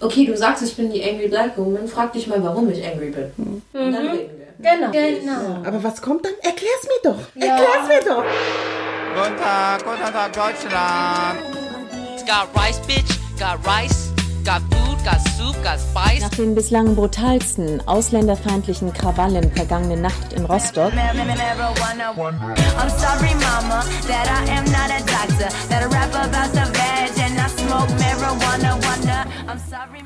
okay, du sagst, ich bin die Angry Black Woman, frag dich mal, warum ich angry bin. Mhm. Und dann reden wir. Genau. genau. Aber was kommt dann? Erklär's mir doch. Erklär's mir doch. Guten Tag, guten Tag, Deutschland. It's got rice, bitch. Got rice. Got food, got soup, got spice. Nach den bislang brutalsten ausländerfeindlichen Krawallen vergangene Nacht in Rostock I'm sorry, mama, that I am not a doctor. That I rap about the veg and I smoke marijuana. Wonder.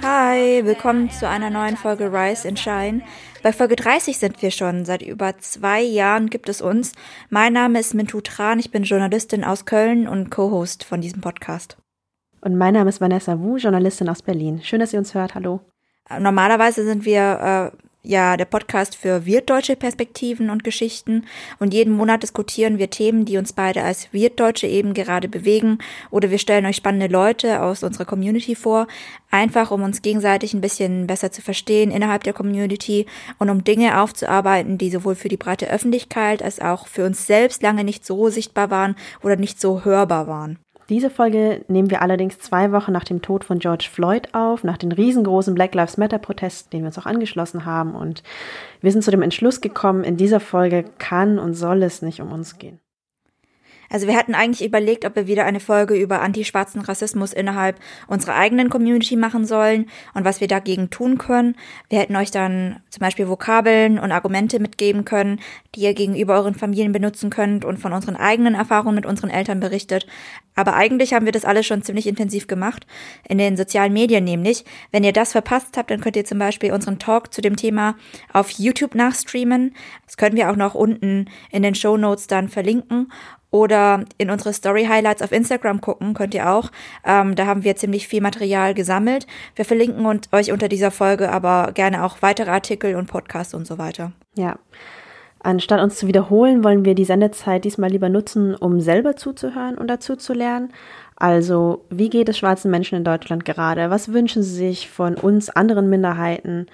Hi, willkommen zu einer neuen Folge Rise and Shine. Bei Folge 30 sind wir schon. Seit über zwei Jahren gibt es uns. Mein Name ist Mintu Tran, ich bin Journalistin aus Köln und Co-Host von diesem Podcast. Und mein Name ist Vanessa Wu, Journalistin aus Berlin. Schön, dass ihr uns hört. Hallo. Normalerweise sind wir äh, ja der Podcast für wirtdeutsche Perspektiven und Geschichten und jeden Monat diskutieren wir Themen, die uns beide als Wirtdeutsche eben gerade bewegen oder wir stellen euch spannende Leute aus unserer Community vor, einfach um uns gegenseitig ein bisschen besser zu verstehen innerhalb der Community und um Dinge aufzuarbeiten, die sowohl für die breite Öffentlichkeit als auch für uns selbst lange nicht so sichtbar waren oder nicht so hörbar waren. Diese Folge nehmen wir allerdings zwei Wochen nach dem Tod von George Floyd auf, nach den riesengroßen Black Lives Matter Protesten, denen wir uns auch angeschlossen haben. Und wir sind zu dem Entschluss gekommen, in dieser Folge kann und soll es nicht um uns gehen. Also wir hatten eigentlich überlegt, ob wir wieder eine Folge über antischwarzen Rassismus innerhalb unserer eigenen Community machen sollen und was wir dagegen tun können. Wir hätten euch dann zum Beispiel Vokabeln und Argumente mitgeben können, die ihr gegenüber euren Familien benutzen könnt und von unseren eigenen Erfahrungen mit unseren Eltern berichtet. Aber eigentlich haben wir das alles schon ziemlich intensiv gemacht, in den sozialen Medien nämlich. Wenn ihr das verpasst habt, dann könnt ihr zum Beispiel unseren Talk zu dem Thema auf YouTube nachstreamen. Das können wir auch noch unten in den Show Notes dann verlinken oder in unsere Story Highlights auf Instagram gucken, könnt ihr auch. Ähm, da haben wir ziemlich viel Material gesammelt. Wir verlinken und euch unter dieser Folge aber gerne auch weitere Artikel und Podcasts und so weiter. Ja. Anstatt uns zu wiederholen, wollen wir die Sendezeit diesmal lieber nutzen, um selber zuzuhören und dazu zu lernen. Also, wie geht es schwarzen Menschen in Deutschland gerade? Was wünschen sie sich von uns anderen Minderheiten?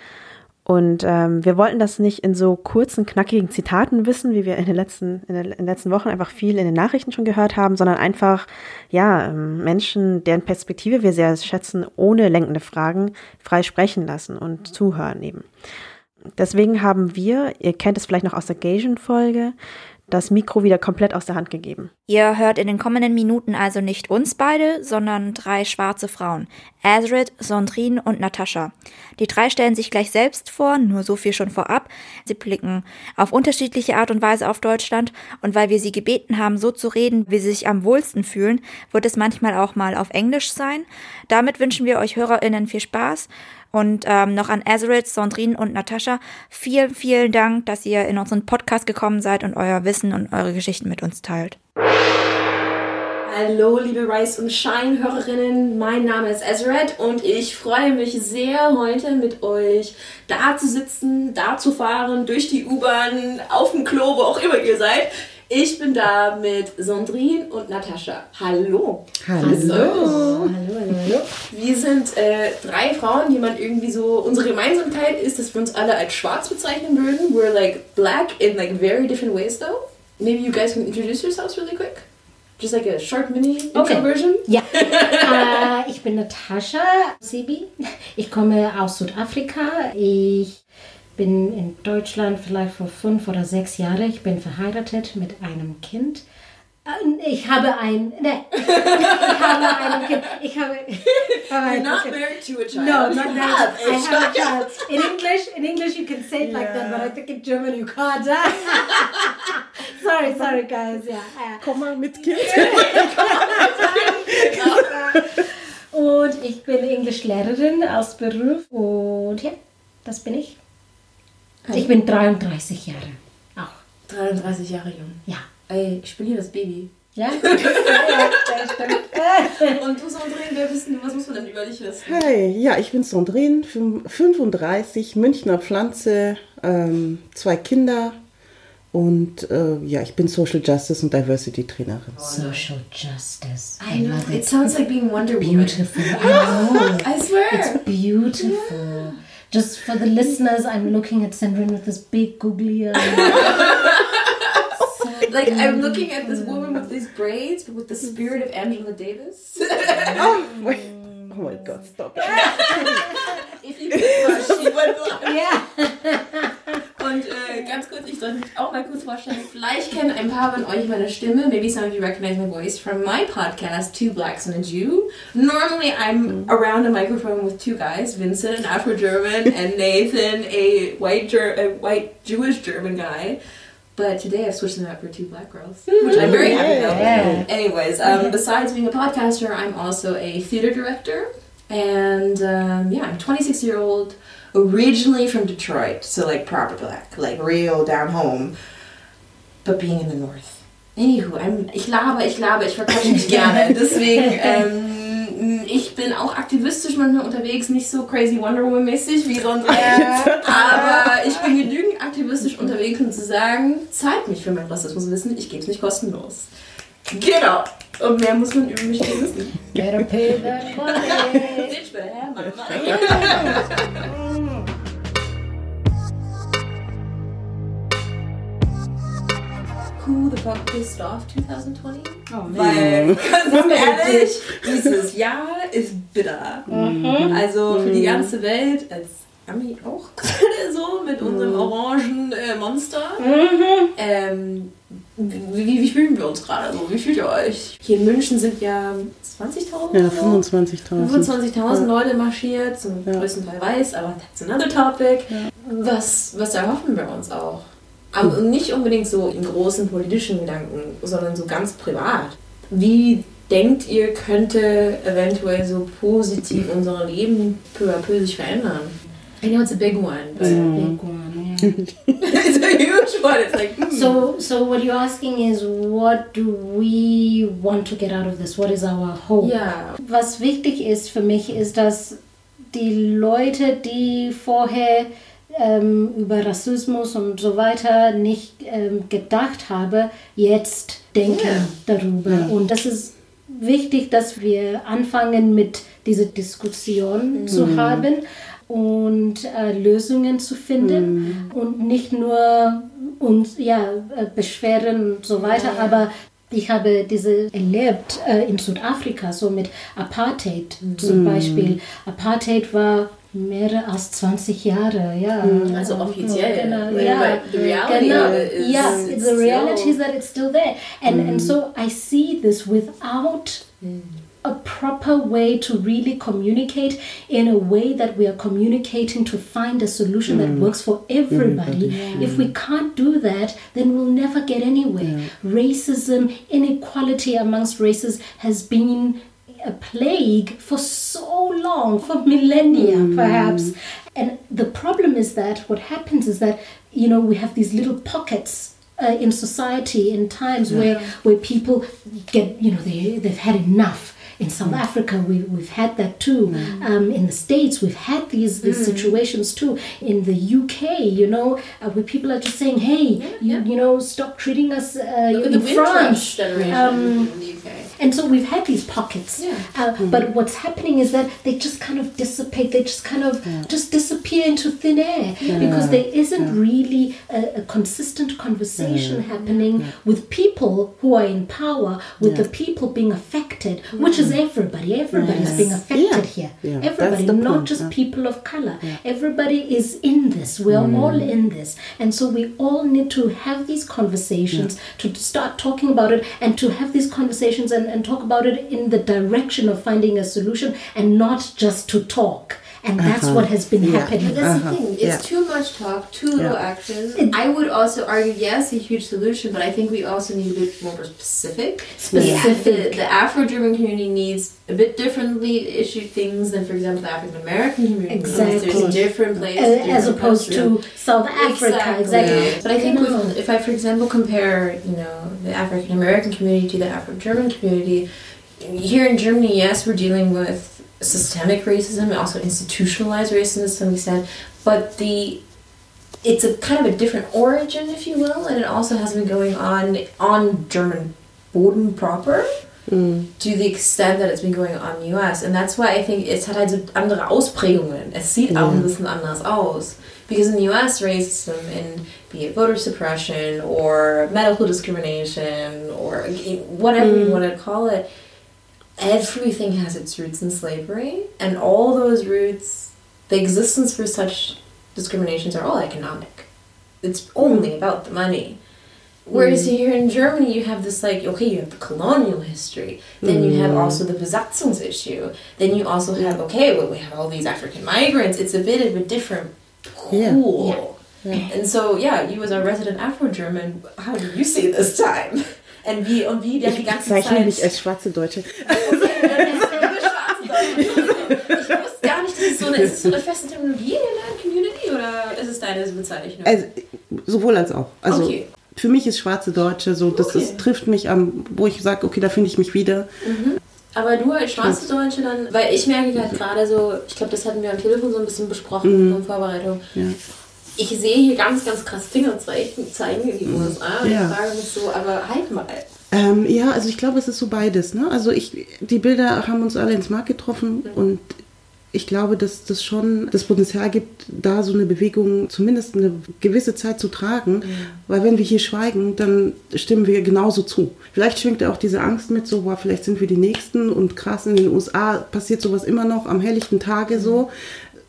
Und ähm, wir wollten das nicht in so kurzen, knackigen Zitaten wissen, wie wir in den letzten, in, den, letzten Wochen einfach viel in den Nachrichten schon gehört haben, sondern einfach, ja, ähm, Menschen, deren Perspektive wir sehr schätzen, ohne lenkende Fragen frei sprechen lassen und zuhören eben. Deswegen haben wir, ihr kennt es vielleicht noch aus der Gasian-Folge, das Mikro wieder komplett aus der Hand gegeben. Ihr hört in den kommenden Minuten also nicht uns beide, sondern drei schwarze Frauen. Azrid, Sondrin und Natascha. Die drei stellen sich gleich selbst vor, nur so viel schon vorab. Sie blicken auf unterschiedliche Art und Weise auf Deutschland und weil wir sie gebeten haben, so zu reden, wie sie sich am wohlsten fühlen, wird es manchmal auch mal auf Englisch sein. Damit wünschen wir euch HörerInnen viel Spaß. Und ähm, noch an Azrid, Sandrine und Natascha, vielen, vielen Dank, dass ihr in unseren Podcast gekommen seid und euer Wissen und eure Geschichten mit uns teilt. Hallo, liebe Rise und Shine Hörerinnen, mein Name ist Ezred und ich freue mich sehr, heute mit euch da zu sitzen, da zu fahren, durch die U-Bahn, auf dem Klo, wo auch immer ihr seid. Ich bin da mit Sandrine und Natascha. Hallo. Hallo. Hallo, hallo, hallo. Wir sind äh, drei Frauen, die man irgendwie so. Unsere Gemeinsamkeit ist, dass wir uns alle als schwarz bezeichnen würden. We're like black in like very different ways though. Maybe you guys can introduce yourselves really quick. Just like a short mini intro Okay. version. Ja, äh, ich bin Natascha Sebi. Ich komme aus Südafrika. Ich bin in Deutschland vielleicht vor fünf oder sechs Jahren. Ich bin verheiratet mit einem Kind. Ich habe ein, ne, ich habe ein Kind. Ich habe, ich habe You're ein not Kind. married to a child. No, You not have that. I a have a child. In English, in English you can say it like that, but I think in German you can't. sorry, sorry guys. Yeah. yeah. Komm mal mit Kind. Und ich bin Englischlehrerin aus Beruf. Und ja, das bin ich. Ich bin 33 Jahre. Auch. 33 Jahre jung. Ja. Ey, ich bin hier das Baby. Ja? ja, stimmt. Und du, Sandrine, wer bist du? Was muss man denn über dich wissen? Hey, ja, ich bin Sandrine, fün- 35, Münchner Pflanze, ähm, zwei Kinder und äh, ja, ich bin Social Justice und Diversity Trainerin. Social justice. I know. It sounds like being Wonder Woman. Beautiful. I know. I swear. It's beautiful. Just for the listeners, I'm looking at Sandrine with this big googly eye. like I'm looking at this woman with these braids, but with the spirit of Angela Davis. oh, my! oh my god, stop it. if you could, she would. Yeah. Und äh, ganz kurz, ich sollte mich auch mal kurz vorstellen. Vielleicht kennen ein paar von euch meine Stimme. Maybe some of you recognize my voice from my podcast, Two Blacks and a Jew. Normally, I'm around a microphone with two guys, Vincent, an Afro-German, and Nathan, a white, Ger- a white Jewish German guy. But today I've switched them out for two black girls, which I'm very happy about. Yeah. Anyways, um, besides being a podcaster, I'm also a theater director. And um, yeah, I'm 26 year old, originally from Detroit, so like proper black, like real down home, but being in the north. Anywho, I'm, ich laber, ich laber, ich verquatsche mich gerne. Deswegen, ähm, ich bin auch aktivistisch manchmal unterwegs, nicht so crazy Wonder Woman mäßig wie sonst. Aber ich bin genügend aktivistisch unterwegs, um zu sagen, zahlt mich für mein Rassismuswissen, ich gebe es nicht kostenlos. Genau. Und mehr muss man über mich wissen. Better pay that money. Bitch, better have my money. The fuck pissed off 2020? Oh, man. Weil, ganz ehrlich, dieses Jahr ist bitter. Also für die ganze Welt, als Ami auch gerade so, mit unserem orangen äh, Monster. Ähm, wie, wie, wie fühlen wir uns gerade so? Wie fühlt ihr euch? Hier in München sind ja 20.000 Ja, oder so? 25.000. 25.000 Leute marschiert, zum Ja. größten Teil weiß, aber that's another topic. Was, was erhoffen wir uns auch? Aber nicht unbedingt so in großen politischen Gedanken, sondern so ganz privat. Wie denkt ihr, könnte eventuell so positiv unser Leben peu à peu sich verändern? I know it's a big one, but Big one, yeah. it's a huge one. It's like, hmm. So, so what you're asking is, what do we want to get out of this? What is our hope? ja, Was wichtig ist für mich, ist, dass die Leute, die vorher ähm, über Rassismus und so weiter nicht ähm, gedacht haben, jetzt denken Ja. darüber. Und das ist wichtig, dass wir anfangen mit dieser Diskussion zu haben und äh, Lösungen zu finden und nicht nur uns ja, äh, beschweren und so weiter, aber ich habe diese erlebt äh, in Südafrika, so mit Apartheid zum Beispiel. Apartheid war mehr als 20 Jahre, ja. Mhm. also offiziell. Genau, But ja. the reality Genau. of it is yeah, it's the reality still- is that it's still there. And, and mhm. so I see this without mm. a proper way to really communicate in a way that we are communicating to find a solution that mm. works for everybody. If we can't do that, then we'll never get anywhere. Racism, inequality amongst races has been a plague for so long, for millennia perhaps. And the problem is that what happens is that, you know, we have these little pockets uh, in society in times where where people get you know they they've had enough. In South Africa, we, we've had that too. Um, in the States, we've had these, these situations too. In the UK, you know, uh, where people are just saying, hey, you, you know, stop treating us uh, Look at in the France. Generation Um, in the UK. and so we've had these pockets. Yeah. Uh, But what's happening is that they just kind of dissipate, they just kind of just disappear into thin air because there isn't really a, a consistent conversation happening with people who are in power, with the people being affected, which is everybody. Everybody's being affected here. Everybody, not point, just people of color. Everybody is in this. We're all mm. in this. And so we all need to have these conversations, to start talking about it, and to have these conversations and, and talk about it in the direction of finding a solution and not just to talk. And that's what has been Yeah. happening. But that's the thing. It's Yeah. too much talk, too little Yeah. action. I would also argue, yes, a huge solution, but I think we also need a bit more specific. Specific. The, the Afro-German community needs a bit differently issued things than, for example, the African American community. needs. Exactly. There's different places. Uh, different as opposed cultures. to South Africa. Exactly. But I think No. with, if I, for example, compare, you know, the African American community to the Afro-German community, here in Germany, yes, we're dealing with systemic racism, also institutionalized racism to some extent, but the it's a kind of a different origin, if you will, and it also has been going on on German Boden proper. Mm. To the extent that it's been going on in the US. And that's why I think es hat halt so andere Ausprägungen. Es sieht auch ein bisschen anders aus. Because in the US, racism, in be it voter suppression or medical discrimination or whatever you mm. want to call it, everything has its roots in slavery. And all those roots, the existence for such discriminations are all economic. It's only about the money. Whereas mm. here in Germany, you have this like okay, you have the colonial history, then you have mm. also the Besatzungs issue, then you also have okay, well, we have all these African migrants. It's a bit of a different Yeah. pool. And so, yeah, you as a resident Afro-German, how do you see this time? And wie und wie der die Ich ganze bezeichne Zeit mich als schwarze Deutsche. ich wusste gar nicht, dass es so eine, ist es so eine feste Terminologie in der Community oder ist es deine Bezeichnung? Also, sowohl als auch. Also Okay. für mich ist schwarze Deutsche so, das Okay. ist, trifft mich am, wo ich sage, okay, da finde ich mich wieder. Aber du als schwarze Deutsche dann, weil ich merke halt gerade so, ich glaube, das hatten wir am Telefon so ein bisschen besprochen in Vorbereitung. Ja. Ich sehe hier ganz, ganz krass Fingerzeichen zeigen in die USA und Ja. ich frage mich so, aber halt mal. Ähm, ja, also ich glaube, es ist so beides. Ne? Also ich, die Bilder haben uns alle ins Mark getroffen und ich glaube, dass das schon das Potenzial gibt, da so eine Bewegung zumindest eine gewisse Zeit zu tragen. Weil wenn wir hier schweigen, dann stimmen wir genauso zu. Vielleicht schwingt auch diese Angst mit, so, boah, vielleicht sind wir die Nächsten und krass in den USA passiert sowas immer noch am helllichten Tage so.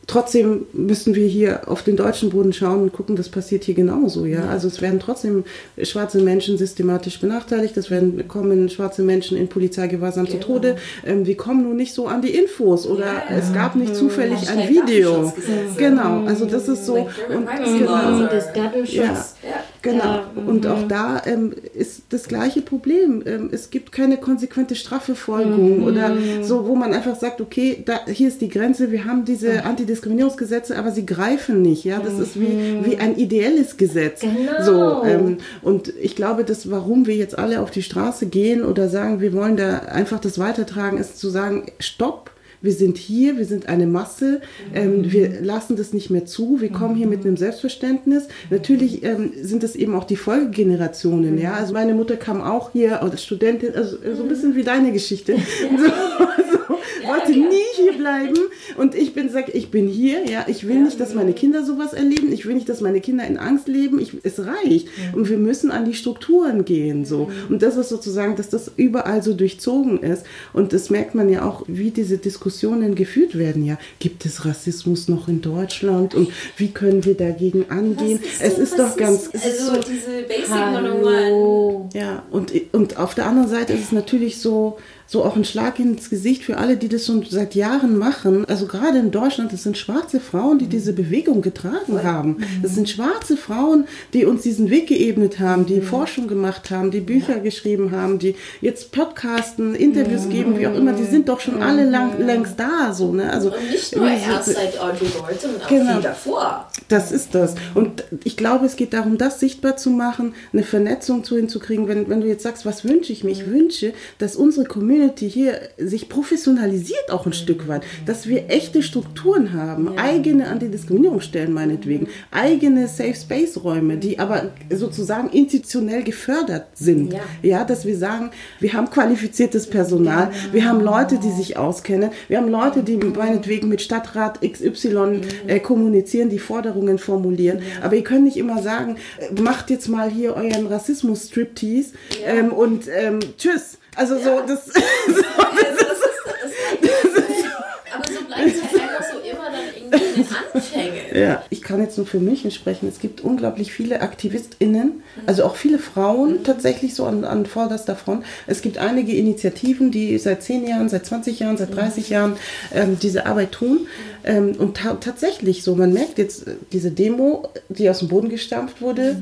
Trotzdem müssen wir hier auf den deutschen Boden schauen und gucken, das passiert hier genauso, ja. Also es werden trotzdem schwarze Menschen systematisch benachteiligt, es werden kommen schwarze Menschen in Polizeigewahrsam zu Tode. Ähm, wir kommen nur nicht so an die Infos oder es gab nicht zufällig ein Video. Genau, also das ist so. Like Und, genau. are- Das Datenschutz. Ja. Genau. Ja, Und auch da ähm, ist das gleiche Problem. Ähm, es gibt keine konsequente Strafverfolgung oder so, wo man einfach sagt, okay, da, hier ist die Grenze, wir haben diese Antidiskriminierungsgesetze, aber sie greifen nicht. Ja, das ist wie, wie ein ideelles Gesetz. Genau. So, ähm, und ich glaube, dass warum wir jetzt alle auf die Straße gehen oder sagen, wir wollen da einfach das weitertragen, ist zu sagen, stopp. Wir sind hier, wir sind eine Masse, ähm, wir lassen das nicht mehr zu, wir kommen hier mit einem Selbstverständnis. Natürlich ähm, sind es eben auch die Folgegenerationen, ja. Also meine Mutter kam auch hier, oder Studentin, also so ein bisschen wie deine Geschichte. So, so, wollte nie hier bleiben und ich bin sag, ich bin hier, ja. Ich will nicht, dass meine Kinder sowas erleben, ich will nicht, dass meine Kinder in Angst leben. Ich, es reicht und wir müssen an die Strukturen gehen, so. Und das ist sozusagen, dass das überall so durchzogen ist und das merkt man ja auch, wie diese Diskussionen geführt werden. Ja, gibt es Rassismus noch in Deutschland und wie können wir dagegen angehen? es ist doch ganz, ist Also so, diese Basic 101. Hallo. ja, und, und auf der anderen Seite ist es natürlich so, so auch ein Schlag ins Gesicht für alle, die das schon seit Jahren machen. Also gerade in Deutschland, das sind schwarze Frauen, die diese Bewegung getragen haben. Das sind schwarze Frauen, die uns diesen Weg geebnet haben, die Forschung gemacht haben, die Bücher geschrieben haben, die jetzt Podcasten, Interviews geben, wie auch immer. Die sind doch schon alle lang, längst da, so, ne? Also, Und nicht nur erst seit Audrey sondern auch Genau. viel davor. das ist das. Und ich glaube, es geht darum, das sichtbar zu machen, eine Vernetzung zu hinzukriegen. Wenn, wenn du jetzt sagst, was wünsche ich mir? Ich wünsche, dass unsere Community hier sich professionalisiert auch ein Stück weit. Dass wir echte Strukturen haben, eigene Antidiskriminierungsstellen meinetwegen, eigene Safe Space Räume, die aber sozusagen institutionell gefördert sind. Ja. Ja, dass wir sagen, wir haben qualifiziertes Personal, wir haben Leute, die sich auskennen, wir haben Leute, die meinetwegen mit Stadtrat XY äh, kommunizieren, die Forderungen formulieren. Aber ihr könnt nicht immer sagen, äh, macht jetzt mal hier euren Rassismus-Striptease ähm, und ähm, tschüss. Also so, das, so, Also das ist, das ist aber so bleibt es halt einfach so immer dann irgendwie in den Anfängen. Ja, ich kann jetzt nur für mich sprechen. Es gibt unglaublich viele AktivistInnen, also auch viele Frauen tatsächlich so an, an vorderster Front. Es gibt einige Initiativen, die seit 10 Jahren, seit 20 Jahren, seit 30 Jahren ähm, diese Arbeit tun. Ähm, und ta tatsächlich so, man merkt jetzt äh, diese Demo, die aus dem Boden gestampft wurde,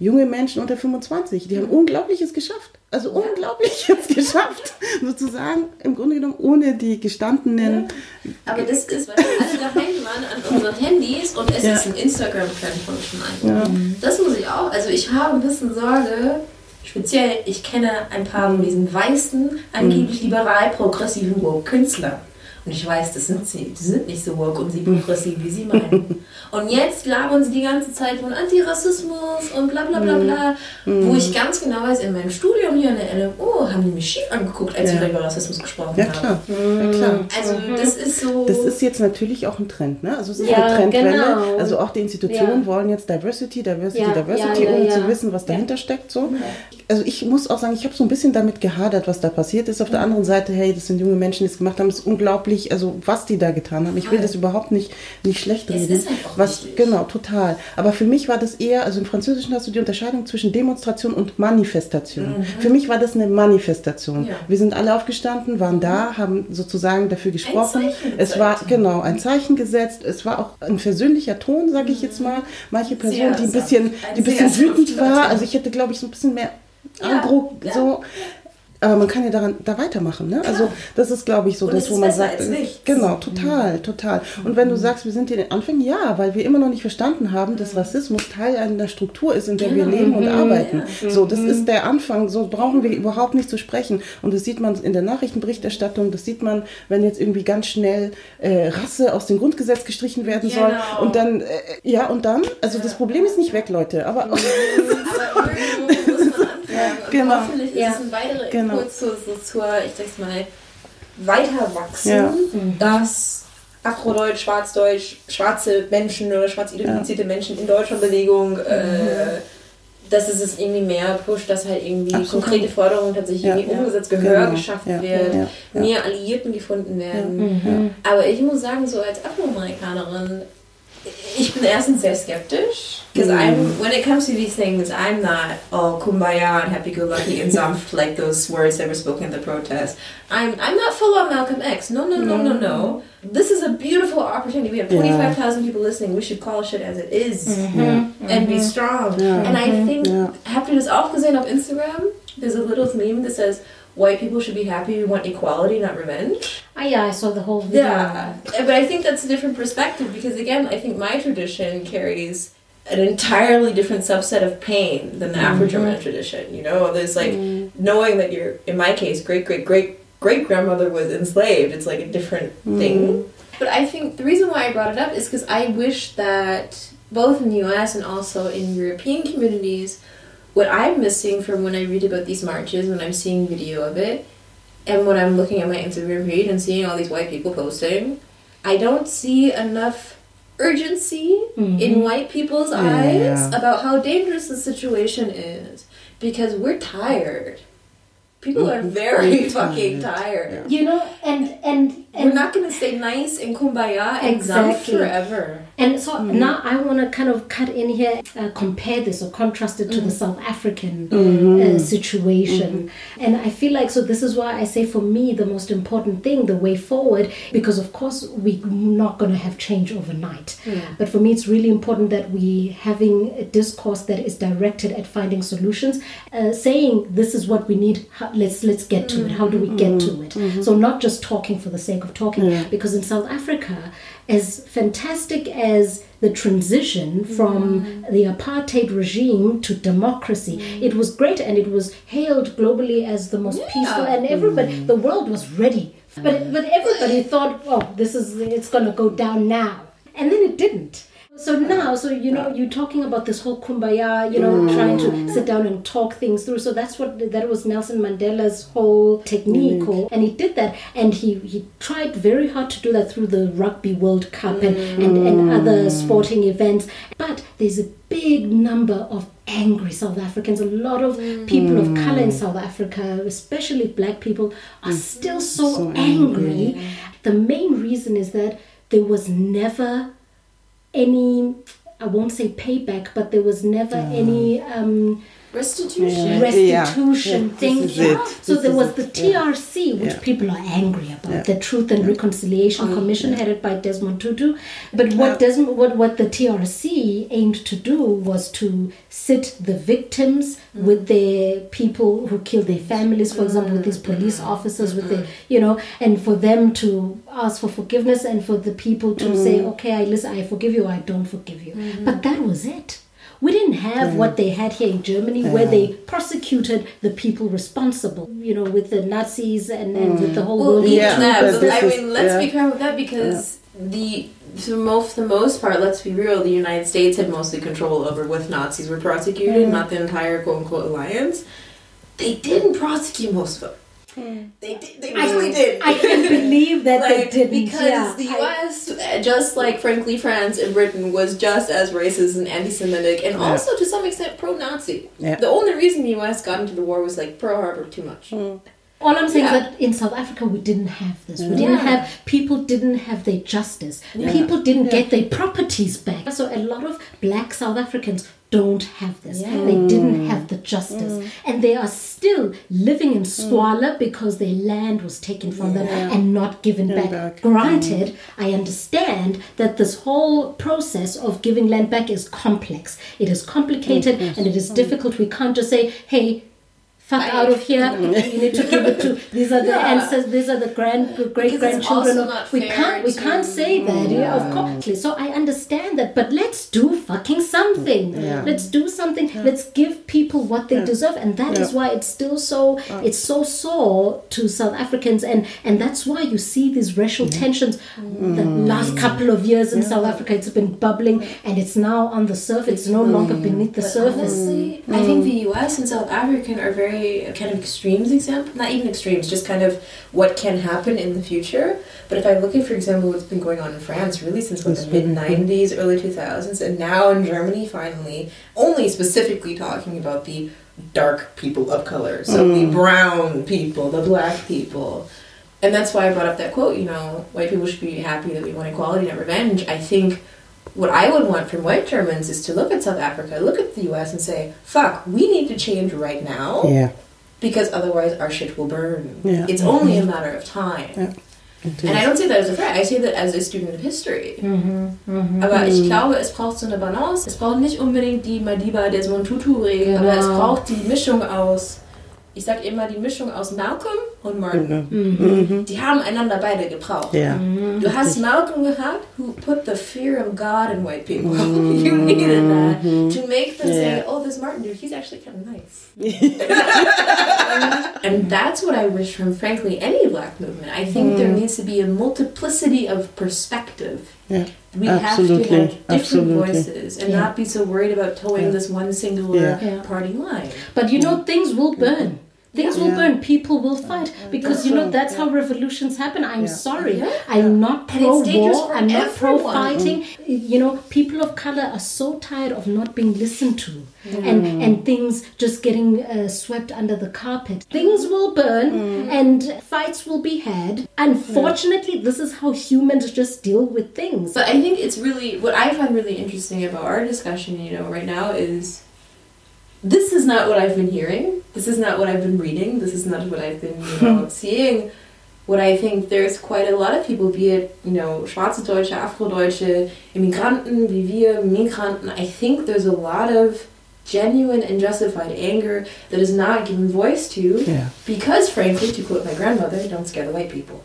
junge Menschen unter 25, die haben Unglaubliches geschafft. Also Unglaubliches geschafft, sozusagen im Grunde genommen ohne die gestandenen Aber das ist, weil wir alle daheim waren an unseren Handys und es Ja. ist ein Instagram-Trend von schon ein. Das muss ich auch. Also ich habe ein bisschen Sorge, speziell, ich kenne ein paar von diesen weißen, angeblich liberal progressiven Woke-Künstler. Und ich weiß, das sind sie. Die sind nicht so woke und sie progressiv, wie sie meinen. Und jetzt labern sie die ganze Zeit von Antirassismus und bla bla bla bla. Wo ich ganz genau weiß, in meinem Studium hier an der LMO haben die mich schief angeguckt, als Ja. wir über Rassismus gesprochen Ja haben. klar, ja klar. Also das ist so... Das ist jetzt natürlich auch ein Trend, ne? Also es ist Ja, eine Trendwelle. genau. Also auch die Institutionen Ja. wollen jetzt Diversity, Diversity, Ja, Diversity, ja, ja, um ja. zu wissen, was dahinter steckt. So. Also ich muss auch sagen, ich habe so ein bisschen damit gehadert, was da passiert ist. Auf der anderen Seite, hey, das sind junge Menschen, die es gemacht haben, das ist unglaublich nicht, also was die da getan haben. Ich will das überhaupt nicht, nicht schlecht reden. ist halt auch was, wichtig. genau, total. Aber für mich war das eher, also im Französischen hast du die Unterscheidung zwischen Demonstration und Manifestation. Für mich war das eine Manifestation. Mhm. Ja. Wir sind alle aufgestanden, waren da, haben sozusagen dafür gesprochen. Es war genau ein Zeichen gesetzt. Es war auch ein versöhnlicher Ton, sage ich jetzt mal. Manche Person, die ein bisschen, die ein bisschen wütend war. Also ich hätte, glaube ich, so ein bisschen mehr Ja, Agro, ja. so. Aber man kann ja daran da weitermachen, ne? Also das ist, glaube ich, so Und das, wo ist man sagt, als äh, genau, total, total. Und wenn du sagst, wir sind in den Anfängen, ja, weil wir immer noch nicht verstanden haben, dass Rassismus Teil einer Struktur ist, in der wir leben und arbeiten. So, das ist der Anfang. So brauchen wir überhaupt nicht zu sprechen. Und das sieht man in der Nachrichtenberichterstattung. Das sieht man, wenn jetzt irgendwie ganz schnell äh, Rasse aus dem Grundgesetz gestrichen werden soll. Genau. Und dann, äh, ja, und dann, also das Problem ist nicht weg, Leute. Aber Man anfangen. Und Genau. hoffentlich Ja. ist es ein weiterer Genau. Impuls zu, so zur, ich sag's mal, Weiterwachsen, Ja. dass Afrodeutsch, Schwarzdeutsch, schwarze Menschen oder schwarz identifizierte Menschen in Deutschlandbewegung, äh, dass es es irgendwie mehr pusht, dass halt irgendwie Absolut. konkrete Forderungen tatsächlich Ja. irgendwie Ja. umgesetzt, Gehör Genau. geschafft Ja. wird, Ja. Ja. mehr Alliierten gefunden werden. Aber ich muss sagen, so als Afroamerikanerin, ich bin erstens sehr skeptisch. Because I'm, mm. when it comes to these things, I'm not all kumbaya and happy-go-lucky and soft like those words that were spoken at the protest. I'm, I'm not full on Malcolm X. No, no, no, no, mm. no. This is a beautiful opportunity. We have 25,000 people listening. We should call shit as it is mm-hmm. and be strong. Mm-hmm. And I mm-hmm. think, Ja. habt ihr das auch gesehen auf Instagram? There's a little meme that says, white people should be happy, we want equality, not revenge. Ah, yeah, I saw the whole video. Yeah, but I think that's a different perspective because again, I think my tradition carries an entirely different subset of pain than the mm-hmm. Afro-German tradition. You know, there's like mm. knowing that your, in my case, great great great great grandmother was enslaved. It's like a different mm. thing. But I think the reason why I brought it up is because I wish that both in the U.S. and also in European communities, what I'm missing from when I read about these marches, when I'm seeing video of it, and when I'm looking at my Instagram feed and seeing all these white people posting, I don't see enough urgency in mm-hmm. white people's eyes Yeah. about how dangerous the situation is because we're tired. People are mm-hmm. very We're fucking tired. tired. You know, and and We're not gonna stay nice and kumbaya and exactly. Exactly. forever. And so mm. now I want to kind of cut in here, uh, compare this or contrast it to the mm. South African uh, mm-hmm. situation. Mm-hmm. And I feel like, so this is why I say for me, the most important thing, the way forward, because of course we're not going to have change overnight. Mm. But for me, it's really important that we having a discourse that is directed at finding solutions, uh, saying this is what we need. How, let's let's get to it. How do we get to it? Mm-hmm. So not just talking for the sake of talking, because in South Africa, as fantastic as the transition from mm. the apartheid regime to democracy, mm. it was great and it was hailed globally as the most peaceful, and everybody, mm. the world was ready. But but everybody thought, oh, this is it's gonna go down now, and then it didn't. So now, so you know, you're talking about this whole kumbaya, you know, trying to mm. sit down and talk things through. So that's what that was Nelson Mandela's whole technique, or, and he did that, and he he tried very hard to do that through the Rugby World Cup and, and and mm. other sporting events. But there's a big number of angry South Africans. A lot of mm. people of color in South Africa, especially black people, are mm-hmm. still so, So angry. The main reason is that there was never any I won't say payback, but there was never any um, Restitution. restitution Yeah, thing. this is Yeah. it. So This there is was it. the TRC, which Yeah. people are angry about, Yeah. the Truth and Reconciliation Commission headed by Desmond Tutu. But what Yeah. Desmond, what what the TRC aimed to do was to sit the victims mm. with the people who killed their families, for example, with these mm. police mm. officers, with the you know, and for them to ask for forgiveness and for the people to say, okay, I listen, I forgive you, I don't forgive you. But that was it. We didn't have what they had here in Germany, where they prosecuted the people responsible, you know, with the Nazis and, and with the mm. whole Well, world. even Yeah, that, but but I mean, let's yeah. be careful with that because the for most the most part, let's be real, the United States had mostly control over what Nazis were prosecuted, mm. not the entire quote unquote alliance. They didn't prosecute most of them. They did, they really did. I can't believe that like, they didn't. because yeah, the U.S., uh, just like frankly France and Britain, was just as racist and anti-Semitic, and also to some extent pro-Nazi. Yeah. The only reason the U.S. got into the war was like Pearl Harbor too much. All I'm saying Yeah. is that in South Africa we didn't have this. We didn't have people didn't have their justice. People didn't get their properties back. So a lot of black South Africans don't have this. They didn't have the justice. Mm. And they are still living in squalor mm. because their land was taken from them and not given back. back. Granted, mm. I understand that this whole process of giving land back is complex. It is complicated and it is difficult. We can't just say, hey, fuck out of here. You need to give it to these are the Yeah. ancestors, these are the grand great grandchildren. of- We can't we can't say that, yeah, of course. So I understand that, but let's do fucking something. Let's do something. Let's give people what they deserve, and that is why it's still so it's so sore to South Africans, and and that's why you see these racial tensions. Mm. The last couple of years in South Africa, it's been bubbling, and it's now on the surface. It's no longer mm. beneath the But surface. honestly, I mm. think the U.S. and South Africa are very kind of extremes example. Not even extremes, just kind of what can happen in the future. But if I look at, for example, what's been going on in France, really since like, the mid '90s, early 2000s, and now in Germany, finally, only specifically talking about the dark people of color, so the mm. brown people, the black people. And that's why I brought up that quote, you know, white people should be happy that we want equality, not revenge. I think what I would want from white Germans is to look at South Africa, look at the US, and say, fuck, we need to change right now Yeah. because otherwise our shit will burn. Yeah. It's mm-hmm. only a matter of time. Ja. It And I don't say that as a threat, I say that as a student of history. Aber ich glaube, es braucht so eine Balance. Es braucht nicht unbedingt die Madiba Desmond Tutu-Regel, aber es braucht die Mischung aus, ich sag immer die Mischung aus Malcolm und Martin. Mhm. Die haben einander beide gebraucht. Ja. Du hast Malcolm gehabt, who put the fear of God in white people. Mm-hmm. you needed that to make them say, "Oh, this Martin dude, he's actually kind of nice." and that's what I wish from, frankly, any black movement. I think there needs to be a multiplicity of perspective. Yeah. We have to have different Absolutely. voices and not be so worried about towing this one singular Yeah. Yeah. party line. But you know, things will burn. Things will burn. People will fight because you know so, that's how revolutions happen. I'm sorry. Yeah. I'm not pro war, I'm not pro fighting. You know, people of color are so tired of not being listened to, and and things just getting uh, swept under the carpet. Things will burn, and fights will be had. Unfortunately, this is how humans just deal with things. But I think it's really what I find really interesting about our discussion, you know, right now is this is not what I've been hearing. This is not what I've been reading. This is not what I've been, you know, hmm. seeing. What I think there's quite a lot of people, be it, you know, schwarze Deutsche, Afrodeutsche, Immigranten, wie wir, Migranten. I think there's a lot of genuine and justified anger that is not given voice to Yeah. because, frankly, to quote my grandmother, don't scare the white people.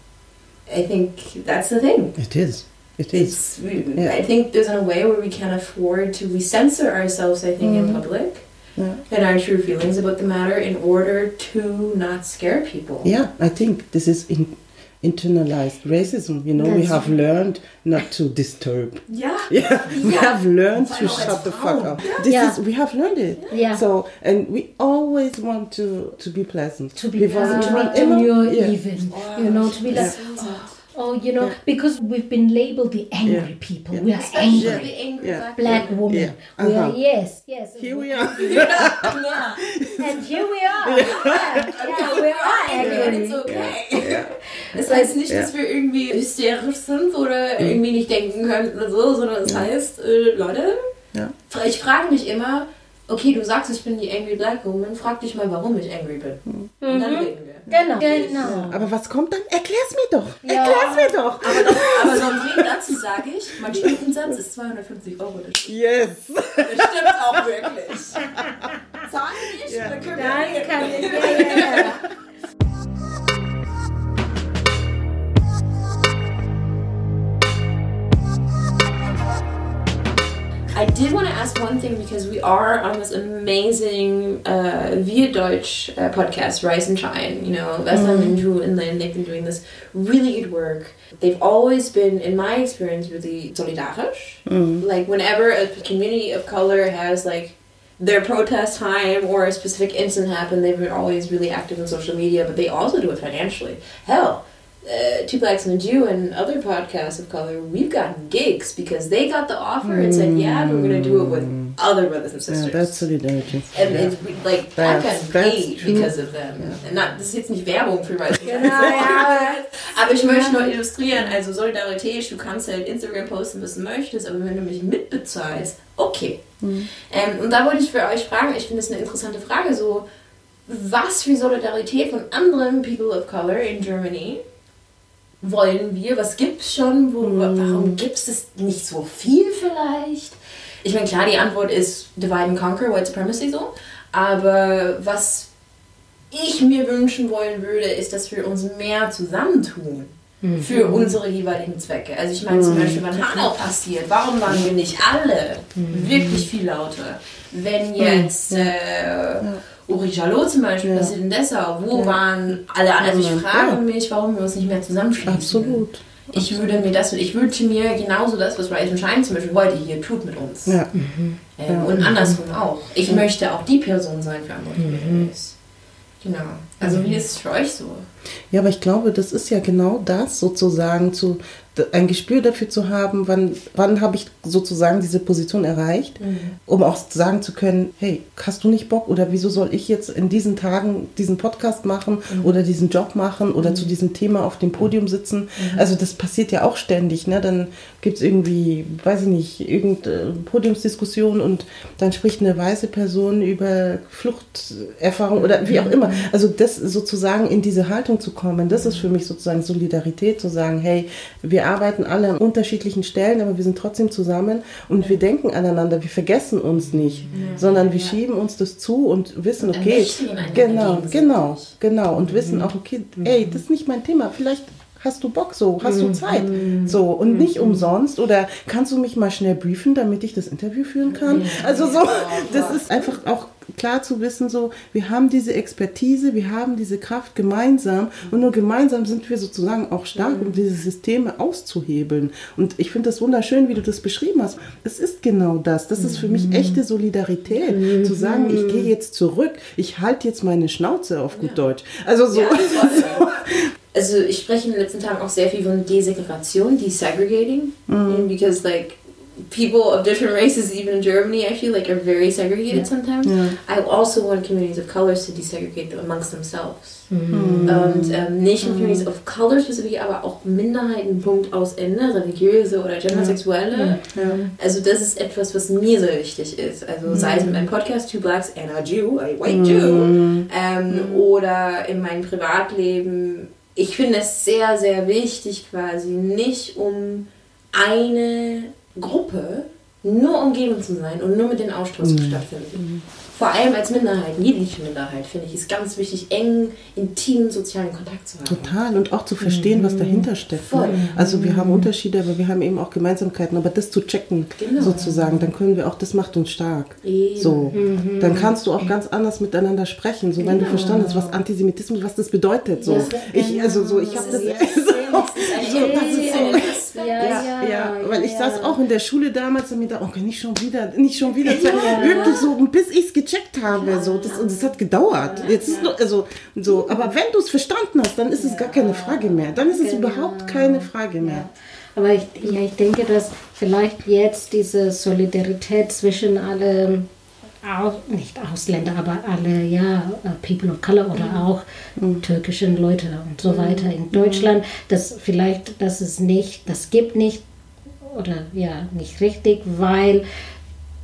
I think that's the thing. It is. It is. We, Yeah. I think there's in a way where we can't afford to. We censor ourselves, I think, in hmm. public Yeah. and our true feelings about the matter in order to not scare people. Yeah, I think this is in, internalized racism. You know, we That's have learned not to disturb. Yeah. Yeah, we Yeah. have learned to shut that's the fuck wrong. up. This Yeah. is we have learned it. Yeah. So and we always want to to be pleasant. to be Wir wollen pleasant, to be demure, yeah. even, you know, to be like, oh, oh, you know, because we've been labeled the angry Yeah. people. Yeah. We are Especially angry. the angry Yeah. black, Black woman. Yeah. We are, Uh-huh. yes, yes. Here we are. Yeah. And here we are. Yeah, yeah, we are And angry. it's okay. Das heißt nicht, dass wir irgendwie hysterisch sind oder irgendwie nicht denken können oder so, sondern es heißt, äh, Leute, Ja. ich frage mich immer, okay, du sagst, ich bin die Angry Black Woman, frag dich mal, warum ich angry bin. Und dann reden wir. Genau, genau. Aber was kommt dann? Erklär's mir doch. Ja. Erklär's mir doch. Aber Sandrine, dazu sage ich, mein Stundensatz ist 250 Euro. Das stimmt, Yes. das stimmt auch wirklich. Zahl ich, Ja. dann können wir Dann kann ich, ja, ja, ja. I did want to ask one thing because we are on this amazing uh, Wir Deutsch uh, podcast, Rise and Shine. You know, Vesna Minju and Lynn, they've been doing this really good work. They've always been, in my experience, really solidarisch. Like, whenever a community of color has, like, their protest time or a specific incident happened, they've been always really active on social media, but they also do it financially. Hell, uh, Two Blacks and a Jew and other podcasts of color, we've gotten gigs because they got the offer and said, yeah, we're going to do it with other brothers and Yeah, sisters. that's solidarity. And it's like I've That's- gotten paid true. because of them. And not, das ist jetzt nicht Werbung für was. Genau, ja. Aber ich möchte nur illustrieren, also Solidarität, du kannst halt Instagram posten, was du möchtest, aber wenn du mich mitbezahlst, okay. Mhm. Ähm, und da wollte ich für euch fragen, ich finde es eine interessante Frage, so, was für Solidarität von anderen People of Color in Germany wollen wir? Was gibt's schon? Wo, Mhm. Warum gibt es nicht so viel vielleicht? Ich meine, klar, die Antwort ist Divide and Conquer, White Supremacy so. Aber was ich mir wünschen wollen würde, ist, dass wir uns mehr zusammentun für unsere jeweiligen Zwecke. Also ich meine zum Beispiel, wann Hanau passiert, warum waren wir nicht alle wirklich viel lauter? Wenn jetzt äh, Uri Jalot zum Beispiel passiert in Dessau, wo waren alle anderen? Also ich frage mich, warum wir uns nicht mehr zusammenschließen. Absolut. Ich würde mir das, ich wünsche mir genauso das, was Rise and Shine zum Beispiel heute hier tut mit uns. Ja. Ähm, Und andersrum auch. Ich möchte auch die Person sein für andere Communities. Genau. Also wie ist es für euch so? Ja, aber ich glaube, das ist ja genau das, sozusagen zu ein Gespür dafür zu haben, wann, wann habe ich sozusagen diese Position erreicht, um auch sagen zu können, hey, hast du nicht Bock oder wieso soll ich jetzt in diesen Tagen diesen Podcast machen oder diesen Job machen oder zu diesem Thema auf dem Podium sitzen? Also das passiert ja auch ständig, ne? Dann gibt es irgendwie, weiß ich nicht, irgendeine Podiumsdiskussion und dann spricht eine weiße Person über Fluchterfahrung oder wie auch immer. Also das sozusagen in diese Haltung zu kommen, das ist für mich sozusagen Solidarität, zu sagen, hey, wir arbeiten alle an unterschiedlichen Stellen, aber wir sind trotzdem zusammen und wir denken aneinander, wir vergessen uns nicht, sondern wir schieben uns das zu und wissen, okay, ermächtigen einander genau, genau, genau. Und wissen auch, okay, ey, das ist nicht mein Thema, vielleicht hast du Bock so, hast du Zeit. So und nicht umsonst. Oder kannst du mich mal schnell briefen, damit ich das Interview führen kann? Also so, das ist einfach auch klar zu wissen, so, wir haben diese Expertise, wir haben diese Kraft gemeinsam und nur gemeinsam sind wir sozusagen auch stark, um diese Systeme auszuhebeln. Und ich finde das wunderschön, wie du das beschrieben hast. Es ist genau das. Das ist für mich echte Solidarität, zu sagen, ich gehe jetzt zurück, ich halte jetzt meine Schnauze auf gut Deutsch. Also so. Also ich spreche in den letzten Tagen auch sehr viel von Desegregation, desegregating, And because like people of different races, even in Germany, I feel like are very segregated sometimes. I also want communities of colors to desegregate amongst themselves. Und ähm, nicht nur Communities of Color specific, aber auch Minderheiten, Punkt aus Ende, religiöse oder gendersexuelle. Also das ist etwas, was mir sehr wichtig ist. Also sei es mit meinem Podcast Two Blacks and a Jew, a White Jew, ähm, oder in meinem Privatleben. Ich finde es sehr, sehr wichtig quasi, nicht um eine Gruppe nur umgeben zu sein und nur mit den Austausch stattfinden. Vor allem als Minderheit, jegliche Minderheit, finde ich, ist ganz wichtig, engen, intimen sozialen Kontakt zu haben. Total und auch zu verstehen, was dahinter steckt. Voll. Ne? Also wir haben Unterschiede, aber wir haben eben auch Gemeinsamkeiten. Aber das zu checken, Genau. sozusagen, dann können wir auch, das macht uns stark. Eben. So, dann kannst du auch ganz anders miteinander sprechen. So, wenn du verstanden hast, was Antisemitismus, was das bedeutet. So, ich, also so, ich habe das. So, das ist so. Ja, Ja, ja, weil ich saß auch in der Schule damals und mir dachte, okay, nicht schon wieder, nicht schon wieder. Wirklich so, bis ich es gecheckt habe. So, das, und das hat gedauert. Jetzt ist nur, also, so, aber wenn du es verstanden hast, dann ist es gar keine Frage mehr. Dann ist es überhaupt keine Frage mehr. Aber ich, ja, ich denke, dass vielleicht jetzt diese Solidarität zwischen alle, au, nicht Ausländer, aber alle, ja, äh, People of Color oder auch türkischen Leute und so weiter in Deutschland, dass vielleicht, dass es nicht, das gibt nicht oder ja, nicht richtig, weil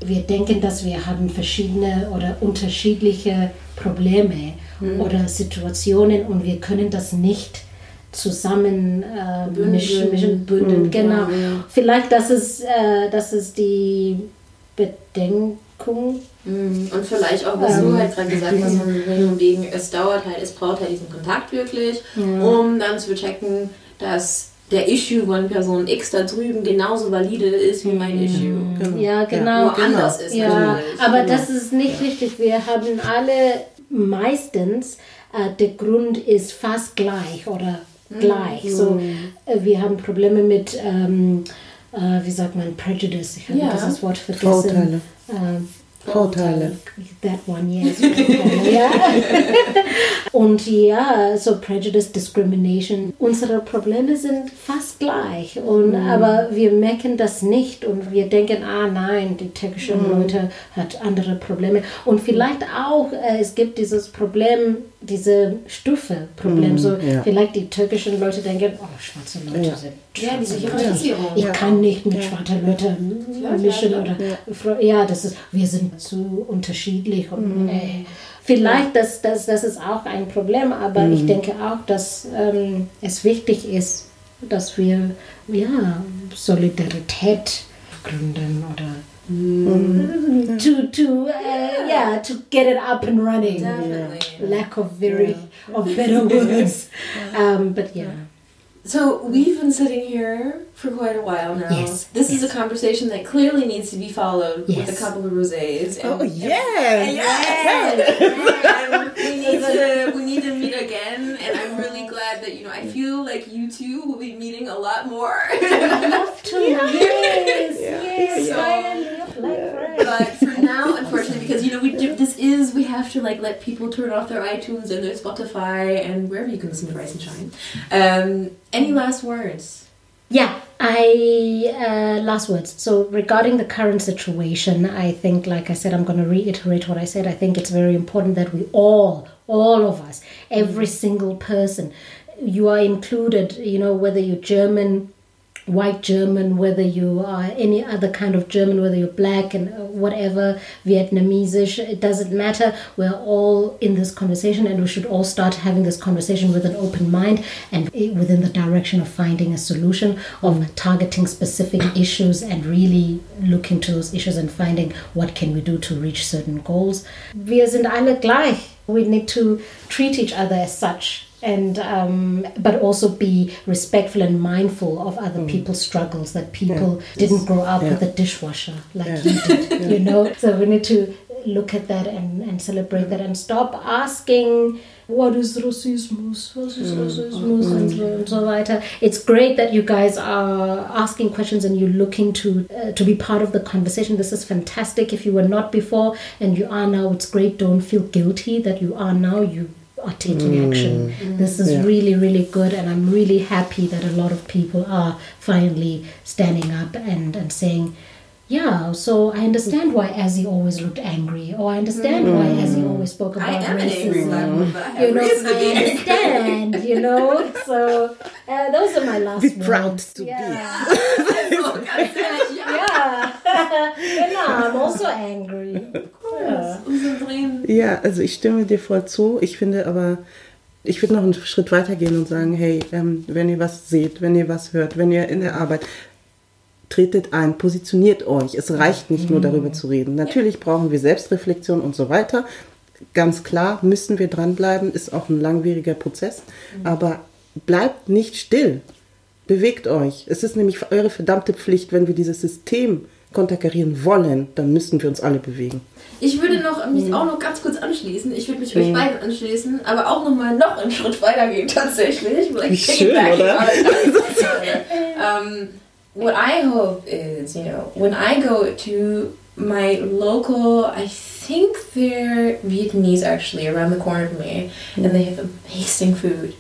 wir denken, dass wir haben verschiedene oder unterschiedliche Probleme oder Situationen und wir können das nicht zusammen äh, mischen, mischen, bündeln. Genau. Vielleicht das ist, äh, das ist die Bedenkung. Und vielleicht auch, was du halt gerade gesagt hast, von wegen, wegen, es dauert halt, es braucht halt diesen Kontakt wirklich, um dann zu checken, dass der Issue von Person X da drüben genauso valide ist wie mein Issue. Ja, genau. Nur anders ist Ja, natürlich. aber das ist nicht richtig. Wir haben alle meistens, äh, der Grund ist fast gleich oder gleich. So, äh, wir haben Probleme mit, ähm, äh, wie sagt man, Prejudice. Ich habe Ja. dieses Wort vergessen. Vorurteile. Vorteile. That one, yes. ja. Und ja, so Prejudice, Discrimination. Unsere Probleme sind fast gleich. Und, Aber wir merken das nicht und wir denken, ah nein, die türkischen Leute hat andere Probleme. Und vielleicht auch, äh, es gibt dieses Problem, diese Stufe-Problem. So, ja. vielleicht die türkischen Leute denken, oh, schwarze Leute Ja. sind Ja, diese schwarze Leute. Hierarchisierung. Ich kann nicht mit schwarzen Leuten mischen oder ja, das ist, wir sind zu unterschiedlich und äh, vielleicht das, das, das ist auch ein Problem, aber ich denke auch, dass ähm, es wichtig ist, dass wir ja Solidarität gründen oder to to uh, yeah. to get it up and running. Definitely. lack of very of better words. Um, but yeah. So we've been sitting here for quite a while now. Yes, This is a conversation that clearly needs to be followed with a couple of rosés. And, Oh, yes! and we need to we need to meet again. And I'm really glad that you know I feel like you two will be meeting a lot more. love to yes. Yes So- finally like but for now, unfortunately, because you know we do, this is we have to like let people turn off their iTunes and their Spotify and wherever you can listen to Rise and Shine. Um, any last words? Yeah, I uh, last words. So regarding the current situation, I think, like I said, I'm going to reiterate what I said. I think it's very important that we all, all of us, every single person, you are included. You know, whether you're German, white German, whether you are any other kind of German, whether you're black and uh, whatever, Vietnamese, it doesn't matter. We're all in this conversation and we should all start having this conversation with an open mind and within the direction of finding a solution, of targeting specific issues and really looking to those issues and finding what can we do to reach certain goals. Wir sind alle gleich. We need to treat each other as such and um, but also be respectful and mindful of other people's struggles that people didn't grow up with a dishwasher like you did you know? So we need to look at that and, and celebrate that and stop asking what is racismus? What is racismus? And, so, on and so weiter. It's great that you guys are asking questions and you're looking to uh, to be part of the conversation. This is fantastic. If you were not before and you are now it's great. Don't feel guilty that you are now. You are taking action. This is Yeah. really, really good, and I'm really happy that a lot of people are finally standing up and, and saying, yeah, so I understand why Azzy always looked angry, or I understand why Azzy always spoke about I am an angry racism. but I have You know, reason to I be angry. understand, you know. So uh, those are my last Be words. proud to be. yeah. So, ganz yeah. yeah, I'm also angry. Tränen. Ja, also ich stimme dir voll zu. Ich finde aber, ich würde noch einen Schritt weiter gehen und sagen, hey, ähm, wenn ihr was seht, wenn ihr was hört, wenn ihr in der Arbeit, tretet ein, positioniert euch. Es reicht nicht nur darüber zu reden. Natürlich brauchen wir Selbstreflexion und so weiter. Ganz klar müssen wir dranbleiben, ist auch ein langwieriger Prozess. Aber bleibt nicht still. Bewegt euch. Es ist nämlich eure verdammte Pflicht, wenn wir dieses System konterkarieren wollen, dann müssen wir uns alle bewegen. Ich würde noch, mich auch noch ganz kurz anschließen. Ich würde mich euch beiden anschließen, aber auch noch mal noch einen Schritt weiter gehen tatsächlich. Wie schön, oder? um, what I hope is, you know, when I go to my local, I think they're Vietnamese actually around the corner from me, and they have amazing food.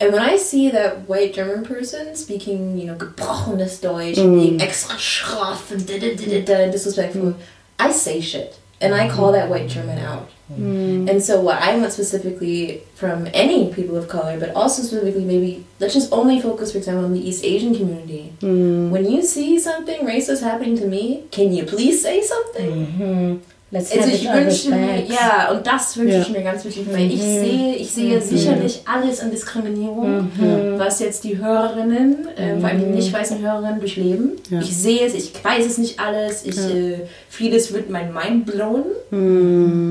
And when I see that white German person speaking, you know, gebrochenes Deutsch, mm. being extra schroff and da da da da da disrespectful, I say shit. And I call that white German out. Mm. And so, what I want specifically from any people of color, but also specifically maybe, let's just only focus, for example, on the East Asian community. Mm. When you see something racist happening to me, can you please say something? Mm-hmm. Let's Also ich wünsche mir, ja, und das wünsche ich Ja. mir ganz wichtig, weil ich sehe, ich sehe sicherlich alles an Diskriminierung, was jetzt die Hörerinnen, äh, vor allem die nicht weißen Hörerinnen durchleben. Ja. Ich sehe es, ich weiß es nicht alles, ich, äh, vieles wird mein Mind blown,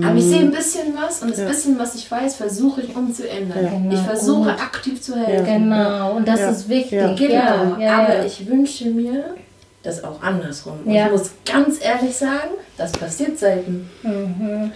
aber ich sehe ein bisschen was und das bisschen, was ich weiß, versuche ich umzuändern. Genau, ich versuche gut. aktiv zu helfen. Genau, und das Ja. ist wichtig. Ja. Genau, Ja, ja, aber ja. ich wünsche mir das auch andersrum. Und Ja. Ich muss ganz ehrlich sagen, Das passiert selten.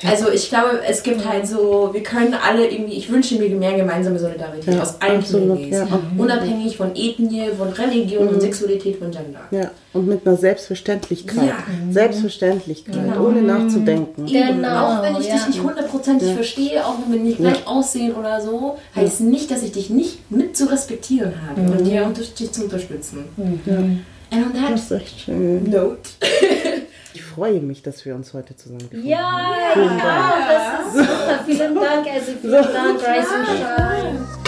Also ich glaube, es gibt halt so, wir können alle irgendwie, ich wünsche mir mehr gemeinsame Solidarität Ja, aus allen absolut, Communities. ja. Unabhängig von Ethnie, von Religion, Mhm. von Sexualität, von Gender. Ja, und mit einer Selbstverständlichkeit. Ja. Selbstverständlichkeit, Genau. ohne nachzudenken. Genau, auch wenn ich ja. dich nicht hundertprozentig Ja. verstehe, auch wenn wir nicht gleich aussehen oder so, heißt nicht, dass ich dich nicht mit zu respektieren habe und dir unter dich zu unterstützen. And on that Das ist echt schön. note. Ich freue mich, dass wir uns heute zusammengefunden Ja, haben. Vielen Dank. ja, das ist super. Vielen Dank, also vielen Dank, Grace und Shine.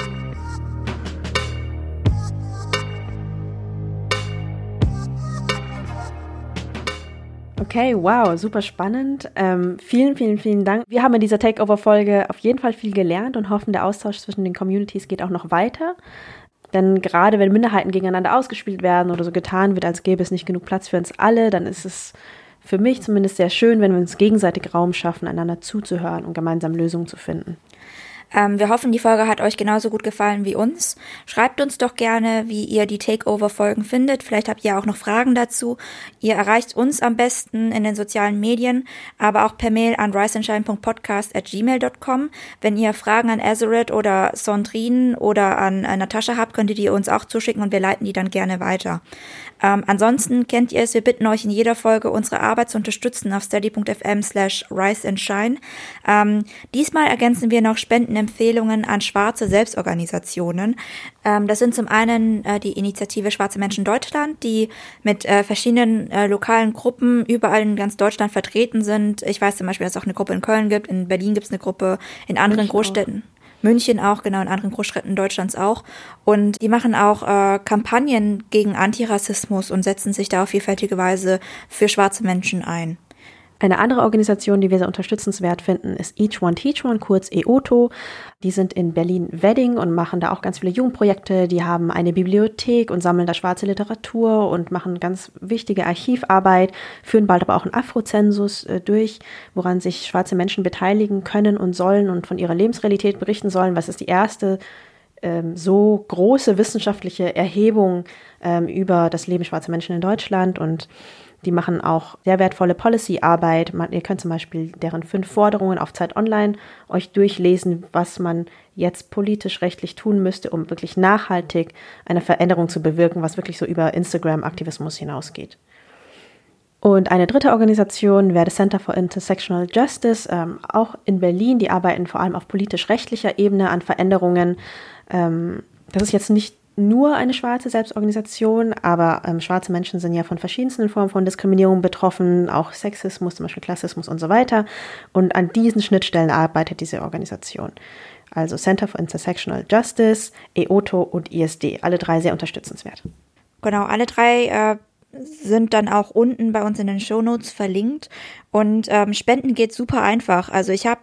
Okay, wow, super spannend. Ähm, vielen, vielen, vielen Dank. Wir haben in dieser Takeover-Folge auf jeden Fall viel gelernt und hoffen, der Austausch zwischen den Communities geht auch noch weiter. Denn gerade wenn Minderheiten gegeneinander ausgespielt werden oder so getan wird, als gäbe es nicht genug Platz für uns alle, dann ist es für mich zumindest sehr schön, wenn wir uns gegenseitig Raum schaffen, einander zuzuhören und gemeinsam Lösungen zu finden. Ähm, wir hoffen, die Folge hat euch genauso gut gefallen wie uns. Schreibt uns doch gerne, wie ihr die Takeover-Folgen findet. Vielleicht habt ihr auch noch Fragen dazu. Ihr erreicht uns am besten in den sozialen Medien, aber auch per Mail an riseandshine.podcast.gmail.com. Wenn ihr Fragen an Azeret oder Sandrine oder an äh, Natascha habt, könnt ihr die uns auch zuschicken und wir leiten die dann gerne weiter. Ähm, ansonsten kennt ihr es, wir bitten euch in jeder Folge unsere Arbeit zu unterstützen auf steady.fm slash riseandshine. Ähm, diesmal ergänzen wir noch Spendenempfehlungen an schwarze Selbstorganisationen. Ähm, das sind zum einen äh, die Initiative Schwarze Menschen Deutschland, die mit äh, verschiedenen äh, lokalen Gruppen überall in ganz Deutschland vertreten sind. Ich weiß zum Beispiel, dass es auch eine Gruppe in Köln gibt, in Berlin gibt es eine Gruppe, in anderen München auch. München auch, genau, in anderen Großstädten Deutschlands auch. Und die machen auch äh, Kampagnen gegen Antirassismus und setzen sich da auf vielfältige Weise für schwarze Menschen ein. Eine andere Organisation, die wir sehr unterstützenswert finden, ist Each One Teach One, kurz EOTO. Die sind in Berlin-Wedding und machen da auch ganz viele Jugendprojekte. Die haben eine Bibliothek und sammeln da schwarze Literatur und machen ganz wichtige Archivarbeit, führen bald aber auch einen Afrozensus äh, durch, woran sich schwarze Menschen beteiligen können und sollen und von ihrer Lebensrealität berichten sollen. Was ist die erste ähm, so große wissenschaftliche Erhebung ähm, über das Leben schwarzer Menschen in Deutschland und die machen auch sehr wertvolle Policy-Arbeit. Ihr könnt zum Beispiel deren fünf Forderungen auf Zeit Online euch durchlesen, was man jetzt politisch-rechtlich tun müsste, um wirklich nachhaltig eine Veränderung zu bewirken, was wirklich so über Instagram-Aktivismus hinausgeht. Und eine dritte Organisation wäre das Center for Intersectional Justice, ähm, auch in Berlin. Die arbeiten vor allem auf politisch-rechtlicher Ebene an Veränderungen. Ähm, das ist jetzt nicht nur eine schwarze Selbstorganisation, aber ähm, schwarze Menschen sind ja von verschiedensten Formen von Diskriminierung betroffen, auch Sexismus, zum Beispiel Klassismus und so weiter. Und an diesen Schnittstellen arbeitet diese Organisation. Also Center for Intersectional Justice, EOTO und ISD. Alle drei sehr unterstützenswert. Genau, alle drei äh, sind dann auch unten bei uns in den Shownotes verlinkt. Und ähm, Spenden geht super einfach. Also ich habe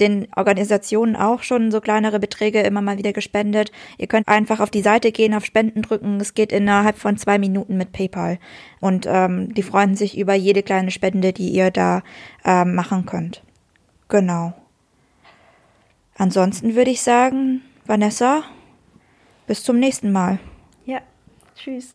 den Organisationen auch schon so kleinere Beträge immer mal wieder gespendet. Ihr könnt einfach auf die Seite gehen, auf Spenden drücken. Es geht innerhalb von zwei Minuten mit PayPal. Und ähm, die freuen sich über jede kleine Spende, die ihr da ähm, machen könnt. Genau. Ansonsten würde ich sagen, Vanessa, bis zum nächsten Mal. Ja, tschüss.